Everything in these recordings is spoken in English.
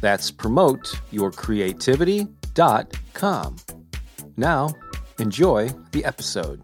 That's promoteyourcreativity.com. Now, enjoy the episode.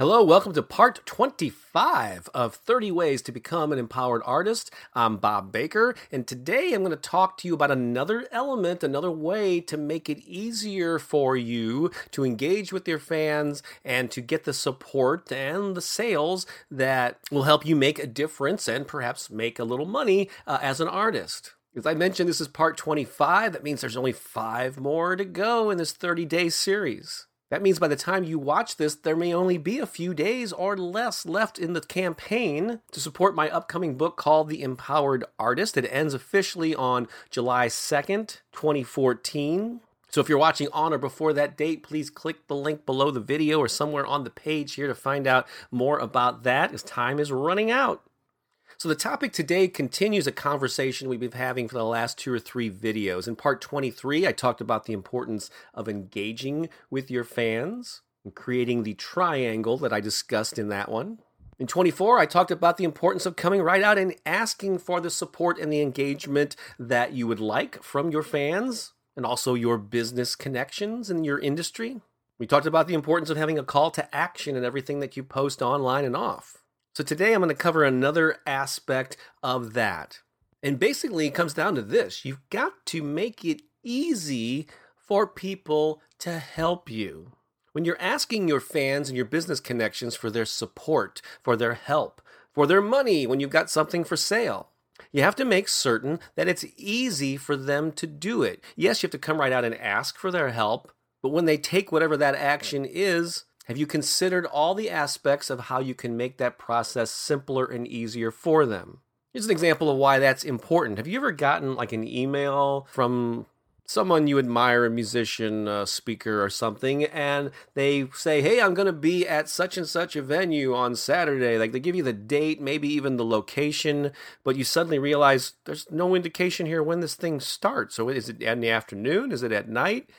Hello, welcome to part 25 of 30 Ways to Become an Empowered Artist. I'm Bob Baker, and today I'm going to talk to you about another element, another way to make it easier for you to engage with your fans and to get the support and the sales that will help you make a difference and perhaps make a little money uh, as an artist. As I mentioned, this is part 25. That means there's only five more to go in this 30 day series. That means by the time you watch this, there may only be a few days or less left in the campaign to support my upcoming book called The Empowered Artist. It ends officially on July 2nd, 2014. So if you're watching on or before that date, please click the link below the video or somewhere on the page here to find out more about that as time is running out. So, the topic today continues a conversation we've been having for the last two or three videos. In part 23, I talked about the importance of engaging with your fans and creating the triangle that I discussed in that one. In 24, I talked about the importance of coming right out and asking for the support and the engagement that you would like from your fans and also your business connections in your industry. We talked about the importance of having a call to action in everything that you post online and off. So today I'm going to cover another aspect of that. And basically, it comes down to this you've got to make it easy for people to help you. When you're asking your fans and your business connections for their support, for their help, for their money when you've got something for sale, you have to make certain that it's easy for them to do it. Yes, you have to come right out and ask for their help, but when they take whatever that action is, have you considered all the aspects of how you can make that process simpler and easier for them? Here's an example of why that's important. Have you ever gotten like an email from someone you admire, a musician, a speaker, or something, and they say, Hey, I'm going to be at such and such a venue on Saturday. Like they give you the date, maybe even the location, but you suddenly realize there's no indication here when this thing starts. So is it in the afternoon? Is it at night?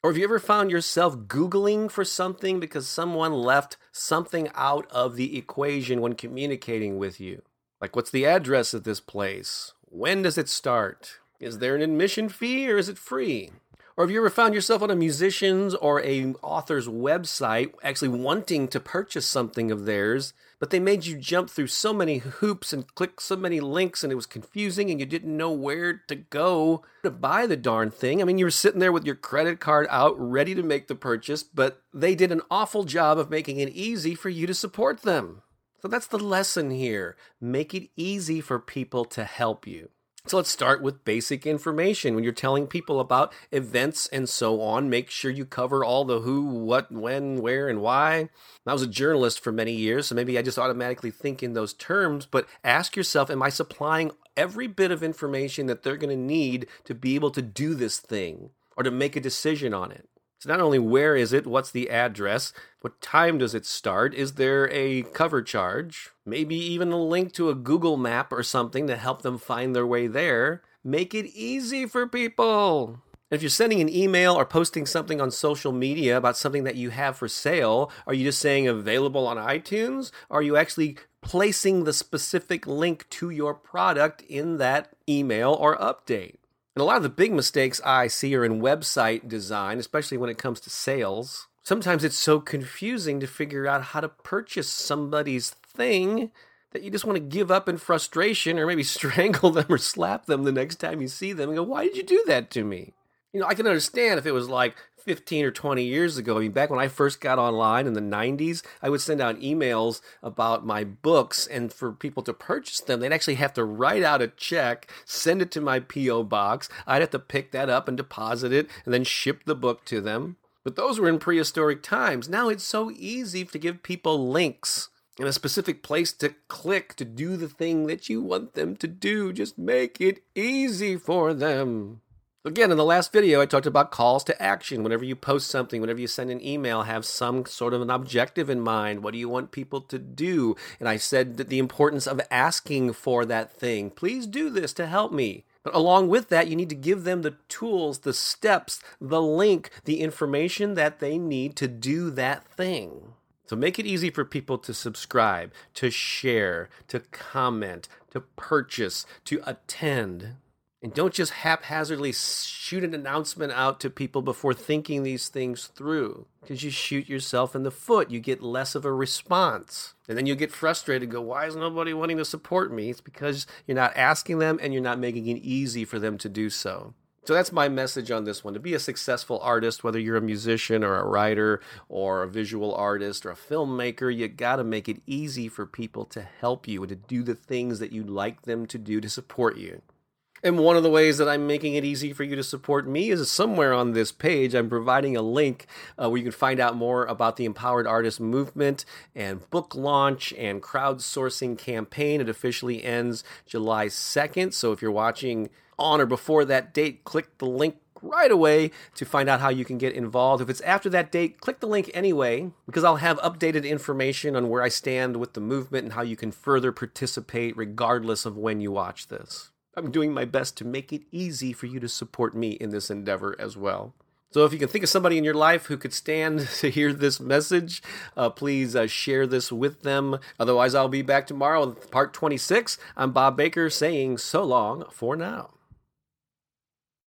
Or have you ever found yourself Googling for something because someone left something out of the equation when communicating with you? Like, what's the address of this place? When does it start? Is there an admission fee or is it free? Or have you ever found yourself on a musician's or a author's website actually wanting to purchase something of theirs, but they made you jump through so many hoops and click so many links and it was confusing and you didn't know where to go to buy the darn thing? I mean, you were sitting there with your credit card out ready to make the purchase, but they did an awful job of making it easy for you to support them. So that's the lesson here. Make it easy for people to help you. So let's start with basic information. When you're telling people about events and so on, make sure you cover all the who, what, when, where, and why. I was a journalist for many years, so maybe I just automatically think in those terms, but ask yourself Am I supplying every bit of information that they're going to need to be able to do this thing or to make a decision on it? So not only where is it, what's the address, what time does it start? Is there a cover charge? Maybe even a link to a Google map or something to help them find their way there. Make it easy for people. If you're sending an email or posting something on social media about something that you have for sale, are you just saying available on iTunes? Are you actually placing the specific link to your product in that email or update? And a lot of the big mistakes I see are in website design, especially when it comes to sales. Sometimes it's so confusing to figure out how to purchase somebody's thing that you just want to give up in frustration or maybe strangle them or slap them the next time you see them and go, Why did you do that to me? You know, I can understand if it was like 15 or 20 years ago. I mean, back when I first got online in the 90s, I would send out emails about my books, and for people to purchase them, they'd actually have to write out a check, send it to my P.O. box. I'd have to pick that up and deposit it, and then ship the book to them. But those were in prehistoric times. Now it's so easy to give people links and a specific place to click to do the thing that you want them to do. Just make it easy for them. Again, in the last video, I talked about calls to action. Whenever you post something, whenever you send an email, have some sort of an objective in mind. What do you want people to do? And I said that the importance of asking for that thing. Please do this to help me. But along with that, you need to give them the tools, the steps, the link, the information that they need to do that thing. So make it easy for people to subscribe, to share, to comment, to purchase, to attend. And don't just haphazardly shoot an announcement out to people before thinking these things through. Because you shoot yourself in the foot, you get less of a response. And then you get frustrated, and go, why is nobody wanting to support me? It's because you're not asking them and you're not making it easy for them to do so. So that's my message on this one. To be a successful artist, whether you're a musician or a writer or a visual artist or a filmmaker, you got to make it easy for people to help you and to do the things that you'd like them to do to support you. And one of the ways that I'm making it easy for you to support me is somewhere on this page. I'm providing a link uh, where you can find out more about the Empowered Artist Movement and book launch and crowdsourcing campaign. It officially ends July 2nd. So if you're watching on or before that date, click the link right away to find out how you can get involved. If it's after that date, click the link anyway, because I'll have updated information on where I stand with the movement and how you can further participate regardless of when you watch this. I'm doing my best to make it easy for you to support me in this endeavor as well. So, if you can think of somebody in your life who could stand to hear this message, uh, please uh, share this with them. Otherwise, I'll be back tomorrow with part 26. I'm Bob Baker saying so long for now.